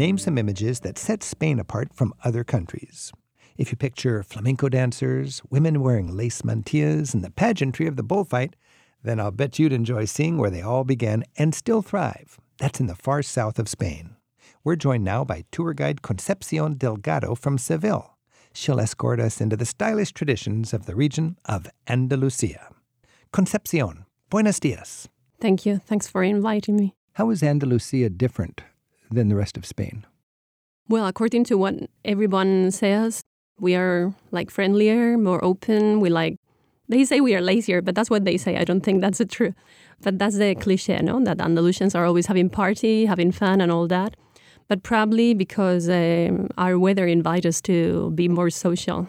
Name some images that set Spain apart from other countries. If you picture flamenco dancers, women wearing lace mantillas, and the pageantry of the bullfight, then I'll bet you'd enjoy seeing where they all began and still thrive. That's in the far south of Spain. We're joined now by tour guide Concepcion Delgado from Seville. She'll escort us into the stylish traditions of the region of Andalusia. Concepcion, buenos dias. Thank you. Thanks for inviting me. How is Andalusia different than the rest of Spain? Well, according to what everyone says, we are like friendlier, more open. We like, they say we are lazier, but that's what they say. I don't think that's the truth. But that's the cliche, no? That Andalusians are always having party, having fun, and all that. But probably because um, our weather invites us to be more social.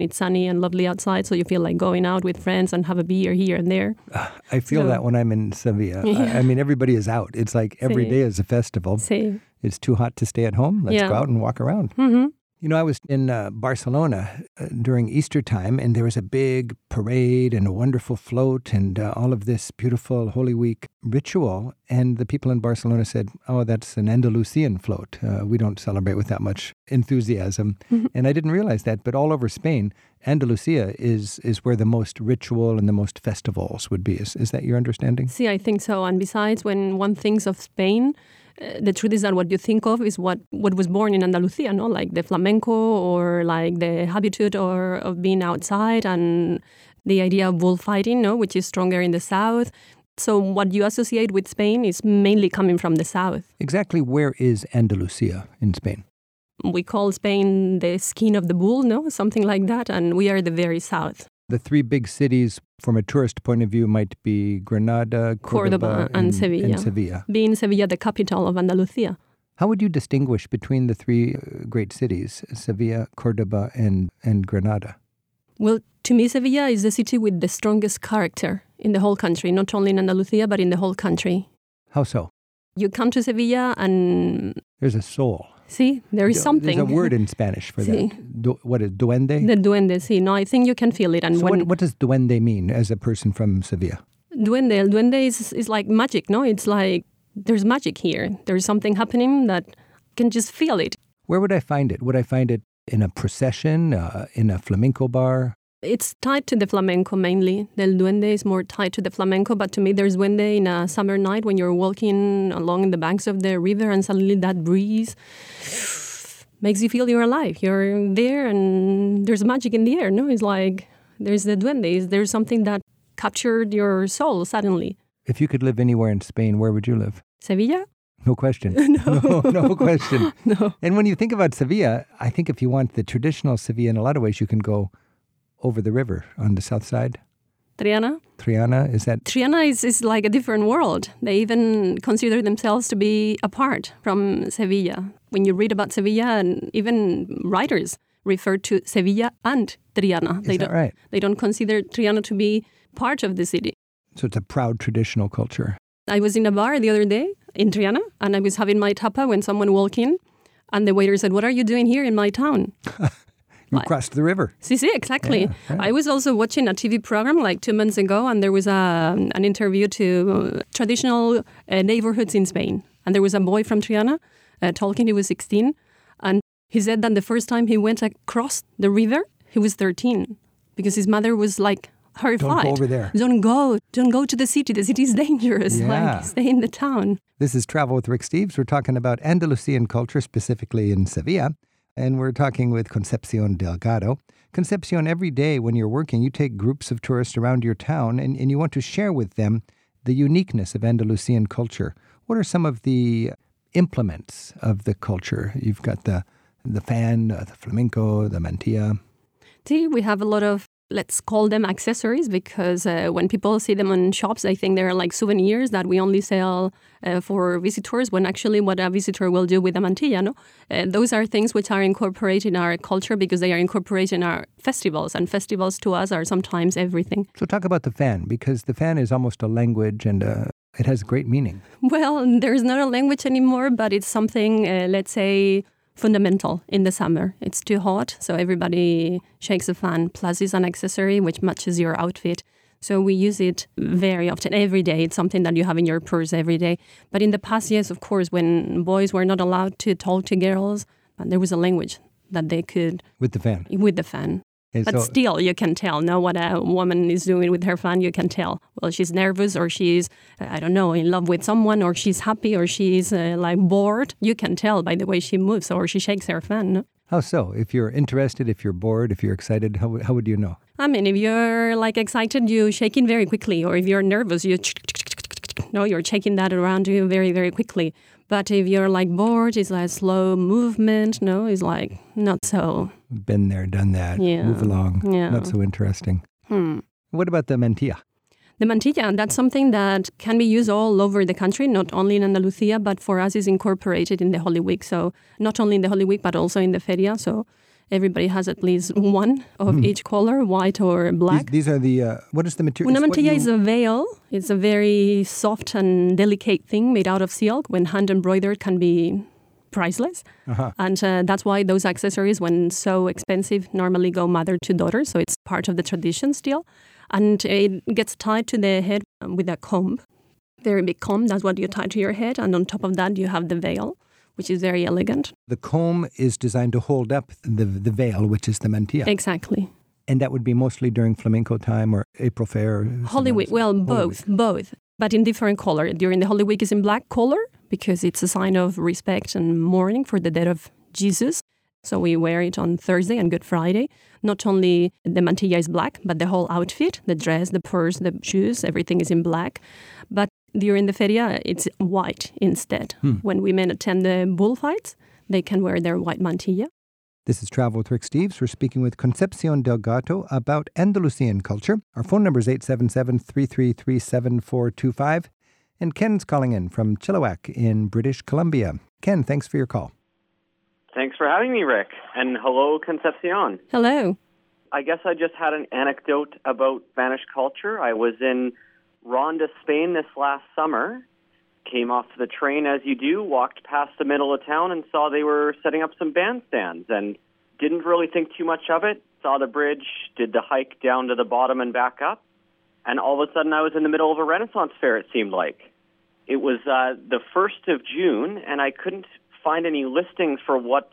It's sunny and lovely outside, so you feel like going out with friends and have a beer here and there. I feel So- that when I'm in Sevilla. Yeah. I, I mean, everybody is out. It's like every Sí. day is a festival. See, It's too hot to stay at home. Let's Yeah. go out and walk around. hmm You know, I was in uh, Barcelona uh, during Easter time, and there was a big parade and a wonderful float and uh, all of this beautiful Holy Week ritual. And the people in Barcelona said, Oh, that's an Andalusian float. Uh, we don't celebrate with that much enthusiasm. And I didn't realize that. But all over Spain, Andalusia is, is where the most ritual and the most festivals would be. Is, is that your understanding? See, I think so. And besides, when one thinks of Spain, uh, the truth is that what you think of is what, what was born in Andalusia, no? Like the flamenco or like the habitude or of being outside and the idea of bullfighting, no? Which is stronger in the south. So what you associate with Spain is mainly coming from the south. Exactly where is Andalusia in Spain? We call Spain the skin of the bull, no? Something like that. And we are the very south. The three big cities, from a tourist point of view, might be Granada, Cordoba, and Sevilla. And Sevilla. Being Sevilla the capital of Andalusia. How would you distinguish between the three uh, great cities, Sevilla, Cordoba, and, and Granada? Well, to me, Sevilla is the city with the strongest character in the whole country, not only in Andalusia, but in the whole country. How so? You come to Sevilla and There's a soul. See, there is something. There's a word in Spanish for that. Du- what is duende? The duende, see, no, I think you can feel it. And so when what, what does duende mean as a person from Sevilla? duende, duende is, is like magic, no? It's like there's magic here. There's something happening that can just feel it. Where would I find it? Would I find it in a procession, uh, in a flamenco bar? It's tied to the flamenco mainly. The duende is more tied to the flamenco, but to me, there's duende in a summer night when you're walking along the banks of the river and suddenly that breeze makes you feel you're alive. You're there and there's magic in the air. No, it's like there's the duende. Is There's something that captured your soul suddenly. If you could live anywhere in Spain, where would you live? Sevilla? No question. No. no, no question. No. And when you think about Sevilla, I think if you want the traditional Sevilla, in a lot of ways, you can go over the river on the south side. Triana? Triana, is that Triana is, is like a different world. They even consider themselves to be apart from Sevilla. When you read about Sevilla, and even writers refer to Sevilla and Triana. is they that don't right? they don't consider Triana to be part of the city. So it's a proud traditional culture. I was in a bar the other day in Triana, and I was having my tapa when someone walked in, and the waiter said, "What are you doing here in my town?" You Why? crossed the river. See, see, exactly. Yeah, right. I was also watching a TV program like two months ago, and there was a, an interview to uh, traditional uh, neighborhoods in Spain. And there was a boy from Triana uh, talking, he was 16, and he said that the first time he went across the river, he was 13, because his mother was like horrified. Don't go over there. Don't go, don't go to the city. The city is dangerous. Yeah. Like, stay in the town. This is Travel with Rick Steves. We're talking about Andalusian culture, specifically in Sevilla. And we're talking with Concepcion Delgado. Concepcion, every day when you're working, you take groups of tourists around your town and, and you want to share with them the uniqueness of Andalusian culture. What are some of the implements of the culture? You've got the, the fan, uh, the flamenco, the mantilla. See, we have a lot of let's call them accessories because uh, when people see them in shops, they think they're like souvenirs that we only sell uh, for visitors. When actually, what a visitor will do with a mantilla, no, uh, those are things which are incorporated in our culture because they are incorporated in our festivals, and festivals to us are sometimes everything. So talk about the fan, because the fan is almost a language and uh, it has great meaning. Well, there is not a language anymore, but it's something, uh, let's say, fundamental in the summer. It's too hot, so everybody shakes a fan. Plus, it's an accessory which matches your outfit. So we use it very often, every day. It's something that you have in your purse every day. But in the past, years, of course, when boys were not allowed to talk to girls, there was a language that they could With the fan. with the fan. And But so- still, you can tell. Know what a woman is doing with her fan. You can tell. Well, she's nervous, or she's, I don't know, in love with someone, or she's happy, or she's uh, like bored. You can tell by the way she moves, or she shakes her fan. no? How so? If you're interested, if you're bored, if you're excited, how, how would you know? I mean, if you're like excited, you shake it very quickly, or if you're nervous, you no, you're shaking that around you very, very quickly. But if you're like bored, it's like slow movement. No, it's like not so. Been there, done that. Yeah. Move along. Yeah. Not so interesting. Hmm. What about the mantilla? The mantilla, that's something that can be used all over the country, not only in Andalusia, but for us is incorporated in the Holy Week. So not only in the Holy Week, but also in the feria. So everybody has at least one of each color, white or black. these are the, uh, what is the material? Una mantilla you- is a veil. It's a very soft and delicate thing made out of silk. When hand embroidered, can be priceless. Uh-huh. And uh, that's why those accessories, when so expensive, normally go mother to daughter. So it's part of the tradition still. And it gets tied to the head with a comb, very big comb. That's what you tie to your head. And on top of that, you have the veil, which is very elegant. The comb is designed to hold up the, the veil, which is the mantilla. Exactly. and that would be mostly during flamenco time or April Fair. Holy Week, well, Holy both, Week. both, but in different color. During the Holy Week is in black color because it's a sign of respect and mourning for the death of Jesus. So we wear it on Thursday and Good Friday. Not only the mantilla is black, but the whole outfit, the dress, the purse, the shoes, everything is in black. But during the feria, it's white instead. Hmm. When women attend the bullfights, they can wear their white mantilla. This is Travel with Rick Steves. We're speaking with Concepcion Delgado about Andalusian culture. Our phone number is 877 333 7425. And Ken's calling in from Chilliwack in British Columbia. Ken, thanks for your call. Thanks for having me, Rick. And hello, Concepcion. Hello. I guess I just had an anecdote about Spanish culture. I was in Ronda, Spain this last summer. Came off the train as you do, walked past the middle of town and saw they were setting up some bandstands and didn't really think too much of it. Saw the bridge, did the hike down to the bottom and back up. And all of a sudden I was in the middle of a Renaissance fair, it seemed like. It was uh, the 1st of June, and I couldn't find any listings for what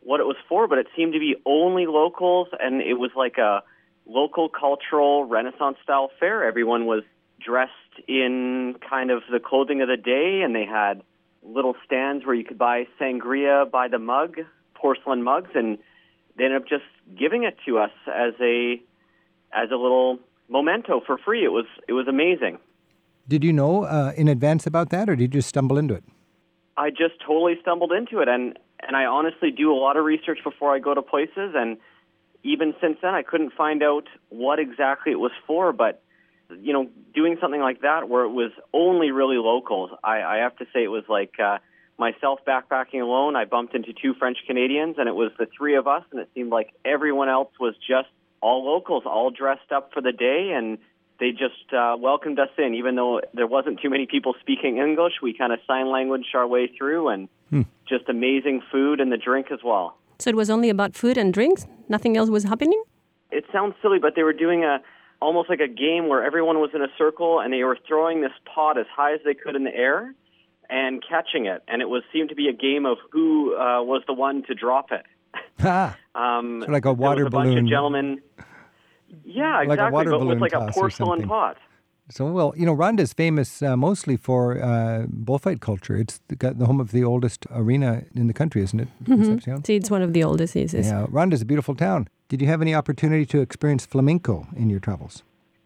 what it was for, but it seemed to be only locals, and it was like a local cultural Renaissance style fair. Everyone was dressed in kind of the clothing of the day, and they had little stands where you could buy sangria by the mug, porcelain mugs, and they ended up just giving it to us as a as a little memento for free. It was it was amazing. Did you know uh, in advance about that, or did you just stumble into it? I just totally stumbled into it, and and I honestly do a lot of research before I go to places, and even since then, I couldn't find out what exactly it was for. But you know, doing something like that where it was only really locals, I, I have to say it was like uh, myself backpacking alone. I bumped into two French Canadians, and it was the three of us, and it seemed like everyone else was just all locals, all dressed up for the day, and they just uh, welcomed us in, even though there wasn't too many people speaking English. We kind of sign language our way through, and just amazing food and the drink as well. So it was only about food and drinks? Nothing else was happening? It sounds silly, but they were doing a almost like a game where everyone was in a circle and they were throwing this pot as high as they could in the air and catching it, and it was seemed to be a game of who uh, was the one to drop it. Ah, Um, So like a there water was a bunch balloon. of gentlemen. Yeah, Like a exactly, water but balloon with like a porcelain pot. so well, you know, Ronda is famous uh, mostly for uh, bullfight culture. It's the, got the home of the oldest arena in the country, isn't it? Concepcion? See, it's one of the oldest diseases. Yeah, Ronda's a beautiful town. Did you have any opportunity to experience flamenco in your travels?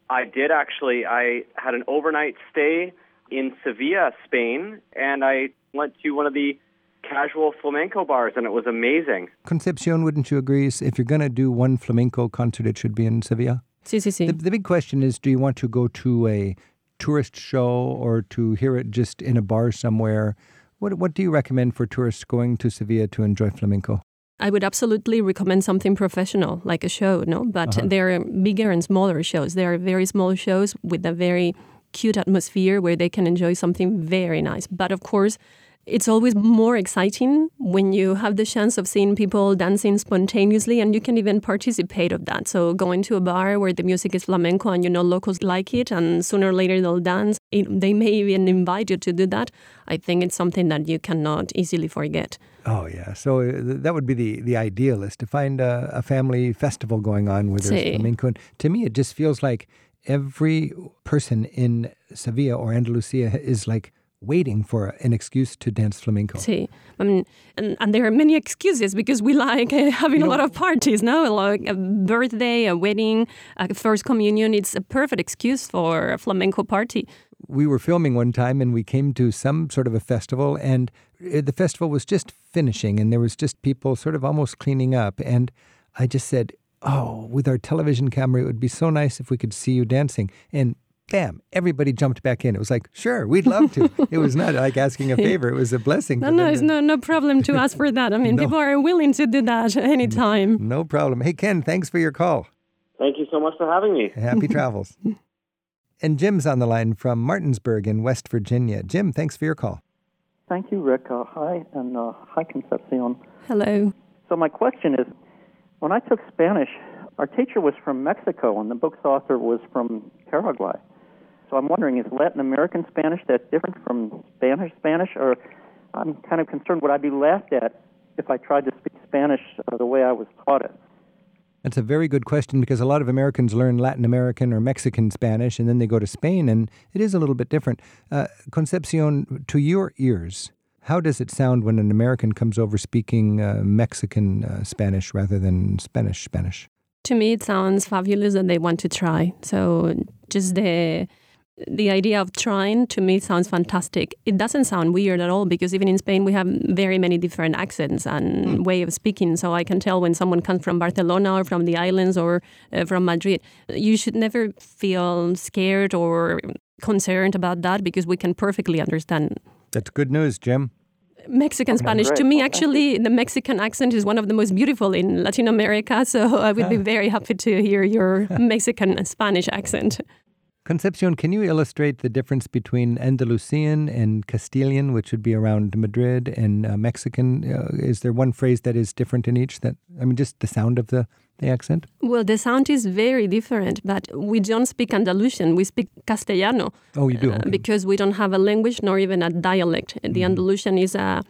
I did actually. I had an overnight stay in Sevilla, Spain, and I went to one of the casual flamenco bars, and it was amazing. Concepcion, wouldn't you agree? If you're going to do one flamenco concert, it should be in Sevilla. Sí, sí, sí. The, the big question is do you want to go to a tourist show or to hear it just in a bar somewhere? What, what do you recommend for tourists going to Sevilla to enjoy flamenco? I would absolutely recommend something professional, like a show, no? But Uh-huh. there are bigger and smaller shows. There are very small shows with a very cute atmosphere where they can enjoy something very nice. But of course, it's always more exciting when you have the chance of seeing people dancing spontaneously and you can even participate of that so going to a bar where the music is flamenco and you know locals like it and sooner or later they'll dance it, they may even invite you to do that i think it's something that you cannot easily forget Oh yeah, so uh, that would be the the ideal is to find a, a family festival going on where there's Sí. flamenco. And to me, it just feels like every person in Sevilla or Andalusia is like waiting for an excuse to dance flamenco. See, I mean, and, and there are many excuses because we like uh, having a lot of parties, no? Like a birthday, a wedding, a first communion. It's a perfect excuse for a flamenco party. we were filming one time and we came to some sort of a festival and Uh, the festival was just finishing and there was just people sort of almost cleaning up and I just said, "Oh, with our television camera it would be so nice if we could see you dancing." And bam, everybody jumped back in. It was like, "Sure, we'd love to." it was not like asking a favor, it was a blessing. No, no, it's no, no problem to ask for that. I mean, No. people are willing to do that anytime. No problem. Hey Ken, thanks for your call. Thank you so much for having me. Happy travels. And Jim's on the line from Martinsburg in West Virginia. Jim, thanks for your call. Thank you, Rick. Uh, hi, and uh, hi, Concepcion. Hello. So my question is, when I took Spanish, our teacher was from Mexico, and the book's author was from Paraguay. So I'm wondering, is Latin American Spanish that different from Spanish Spanish, or I'm kind of concerned would I be laughed at if I tried to speak Spanish uh, the way I was taught it? That's a very good question because a lot of Americans learn Latin American or Mexican Spanish and then they go to Spain and it is a little bit different. Uh, Concepcion, to your ears, how does it sound when an American comes over speaking uh, Mexican uh, Spanish rather than Spanish Spanish? To me, it sounds fabulous and they want to try. So just the the idea of trying to me sounds fantastic. It doesn't sound weird at all because even in Spain we have very many different accents and way of speaking. So I can tell when someone comes from Barcelona or from the islands or uh, from Madrid. You should never feel scared or concerned about that because we can perfectly understand That's good news, Jim. Mexican Spanish. great. To me, Well, actually, the Mexican accent is one of the most beautiful in Latin America. So I would be very happy to hear your Mexican Spanish accent. Concepcion, can you illustrate the difference between Andalusian and Castilian, which would be around Madrid, and uh, Mexican? Uh, is there one phrase that is different in each? That I mean, just the sound of the, the accent. Well, the sound is very different, but we don't speak Andalusian. We speak Castellano Oh, you do. uh, because we don't have a language nor even a dialect. The Andalusian is a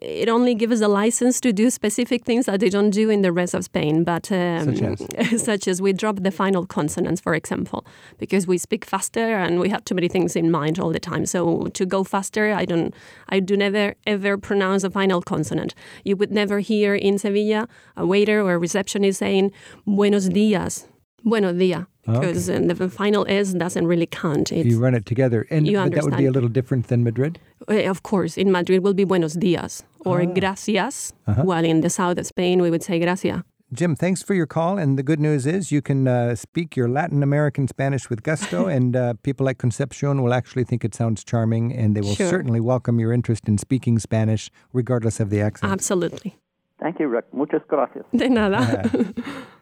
it only gives us a license to do specific things that they don't do in the rest of Spain, but um, Such such as we drop the final consonants, for example, because we speak faster and we have too many things in mind all the time. So to go faster, I don't, I do never ever pronounce a final consonant. You would never hear in Sevilla a waiter or a receptionist saying "Buenos días." Buenos días. Because uh, the final S doesn't really count. It's, you run it together, and You that would be a little different than Madrid. Uh, of course, in Madrid will be buenos días or Ah. gracias, Uh-huh. while in the south of Spain we would say gracia. Jim, thanks for your call. And the good news is you can uh, speak your Latin American Spanish with gusto, and uh, people like Concepcion will actually think it sounds charming, and they will Sure. certainly welcome your interest in speaking Spanish, regardless of the accent. Absolutely. Thank you, Rick. Muchas gracias. De nada.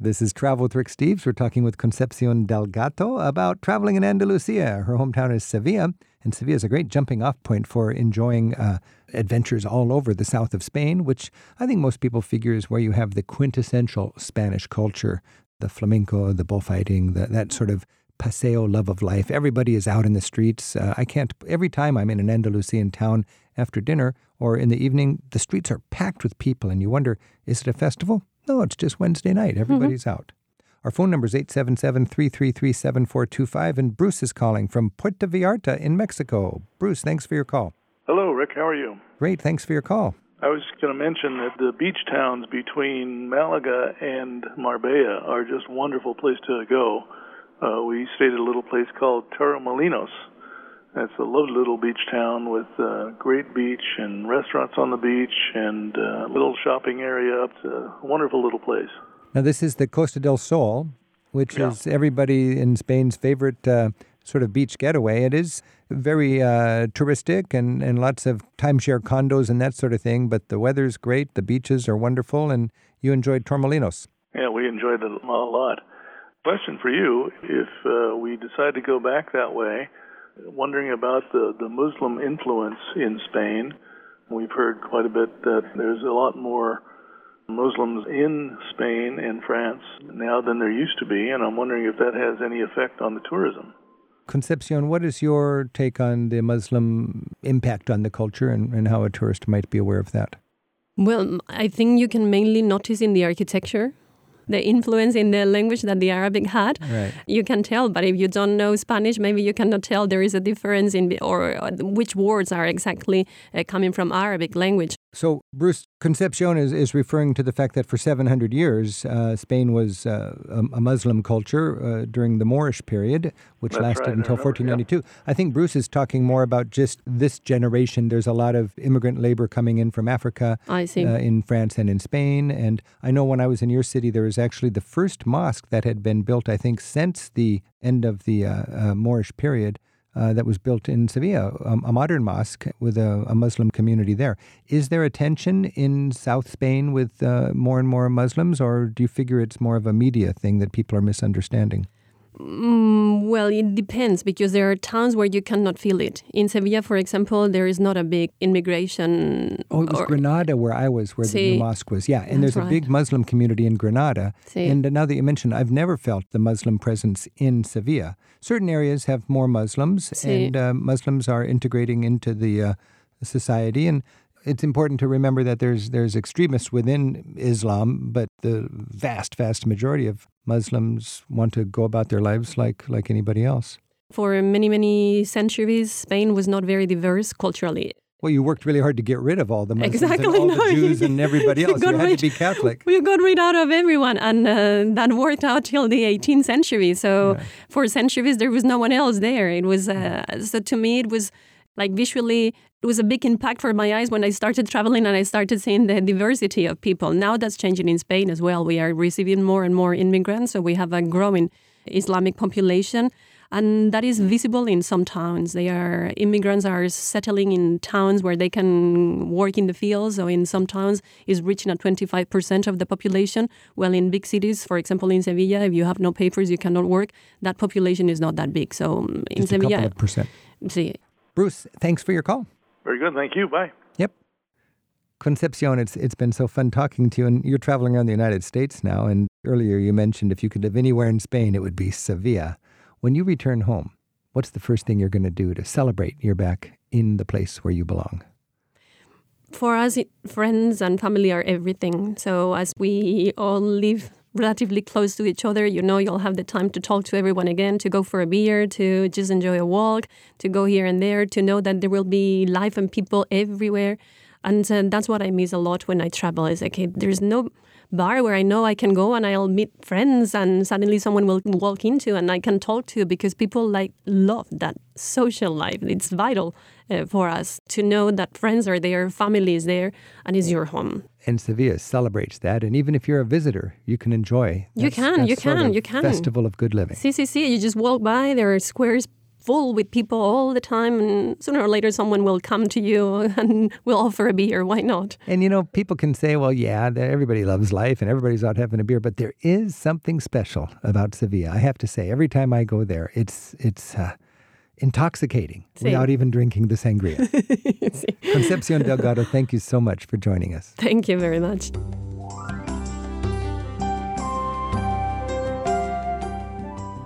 This is Travel with Rick Steves. We're talking with Concepcion Delgado about traveling in Andalusia. Her hometown is Sevilla, and Sevilla is a great jumping off point for enjoying uh, adventures all over the south of Spain, which I think most people figure is where you have the quintessential Spanish culture the flamenco, the bullfighting, the, that sort of paseo love of life. Everybody is out in the streets. Uh, I can't, every time I'm in an Andalusian town after dinner or in the evening, the streets are packed with people, and you wonder, is it a festival? No, it's just Wednesday night. Everybody's out. Our phone number is 877 333 7425, and Bruce is calling from Puerto Vallarta in Mexico. Bruce, thanks for your call. Hello, Rick. How are you? Great, thanks for your call. I was going to mention that the beach towns between Malaga and Marbella are just wonderful place to go. Uh, we stayed at a little place called Torremolinos. That's a lovely little beach town with uh, great beach and restaurants on the beach and uh, little shopping area. It's a wonderful little place. Now, this is the Costa del Sol, which Yeah. is everybody in Spain's favorite uh, sort of beach getaway. It is very uh, touristic and, and lots of timeshare condos and that sort of thing, but the weather's great, the beaches are wonderful, and you enjoyed Torremolinos. Yeah, we enjoyed it a lot. Question for you: If uh, we decide to go back that way, wondering about the, the Muslim influence in Spain. We've heard quite a bit that there's a lot more Muslims in Spain and France now than there used to be, and I'm wondering if that has any effect on the tourism. Concepcion, what is your take on the Muslim impact on the culture and, and how a tourist might be aware of that? Well, I think you can mainly notice in the architecture the influence in the language that the Arabic had. Right. You can tell, but if you don't know Spanish, maybe you cannot tell there is a difference in or, or which words are exactly uh, coming from Arabic language. So, Bruce, Concepcion is, is referring to the fact that for 700 years, uh, Spain was uh, a, a, Muslim culture uh, during the Moorish period, which That's lasted right, until remember, 1492. Yeah. I think Bruce is talking more about just this generation. There's a lot of immigrant labor coming in from Africa, I see. Uh, in France and in Spain. And I know when I was in your city, there was actually the first mosque that had been built, I think, since the end of the uh, uh, Moorish period uh, that was built in Sevilla, um, a modern mosque with a, a, Muslim community there. Is there a tension in South Spain with uh, more and more Muslims, or do you figure it's more of a media thing that people are misunderstanding? Mm, well, it depends because there are towns where you cannot feel it. In Sevilla, for example, there is not a big immigration. Oh, it was or, Granada where I was, where see, the new mosque was. Yeah, and there's right. a big Muslim community in Granada. See. And now that you mention, I've never felt the Muslim presence in Sevilla. Certain areas have more Muslims, see. and uh, Muslims are integrating into the uh, society. And it's important to remember that there's there's extremists within Islam, but the vast, vast majority of Muslims want to go about their lives like like anybody else. For many, many centuries, Spain was not very diverse culturally. Well, you worked really hard to get rid of all the Muslims exactly, and all no, the Jews and everybody else. You, had rid- to be Catholic. We got rid out of everyone, and uh, that worked out till the 18th century. So Yeah. for centuries, there was no one else there. It was uh, so to me, it was like visually, it was a big impact for my eyes when I started traveling and I started seeing the diversity of people. Now that's changing in Spain as well. We are receiving more and more immigrants, so we have a growing Islamic population. And that is visible in some towns. They are immigrants are settling in towns where they can work in the fields. So in some towns, is reaching at 25% of the population. Well, in big cities, for example, in Sevilla, if you have no papers, you cannot work. That population is not that big. So in Just Sevilla, percent. see, Bruce, thanks for your call. Very good. Thank you. Bye. Yep. Concepcion, it's it's been so fun talking to you, and you're traveling around the United States now. And earlier you mentioned if you could live anywhere in Spain, it would be Sevilla. When you return home, what's the first thing you're going to do to celebrate you're back in the place where you belong? for us, friends and family are everything. So as we all live relatively close to each other, you know, you'll have the time to talk to everyone again, to go for a beer, to just enjoy a walk, to go here and there, to know that there will be life and people everywhere. And uh, that's what I miss a lot when I travel. Is okay, there's no bar where I know I can go and I'll meet friends, and suddenly someone will walk into and I can talk to because people like love that social life. It's vital uh, for us to know that friends are there, family is there, and is your home. And Sevilla celebrates that, and even if you're a visitor, you can enjoy. You can, you can, you can. Festival of good living. CCC, you just walk by, there are squares full with people all the time, and sooner or later someone will come to you and will offer a beer. Why not? And you know, people can say, well, yeah, everybody loves life and everybody's out having a beer, but there is something special about Sevilla. I have to say, every time I go there, it's it's uh, intoxicating See. without even drinking the sangria. Concepcion Delgado, thank you so much for joining us. Thank you very much.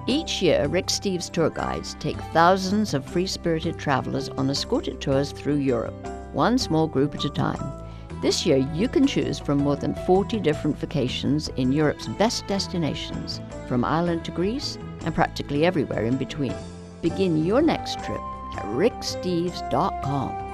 Each year, Rick Steves tour guides take thousands of free spirited travelers on escorted tours through Europe, one small group at a time. This year, you can choose from more than 40 different vacations in Europe's best destinations, from Ireland to Greece and practically everywhere in between. Begin your next trip at ricksteves.com.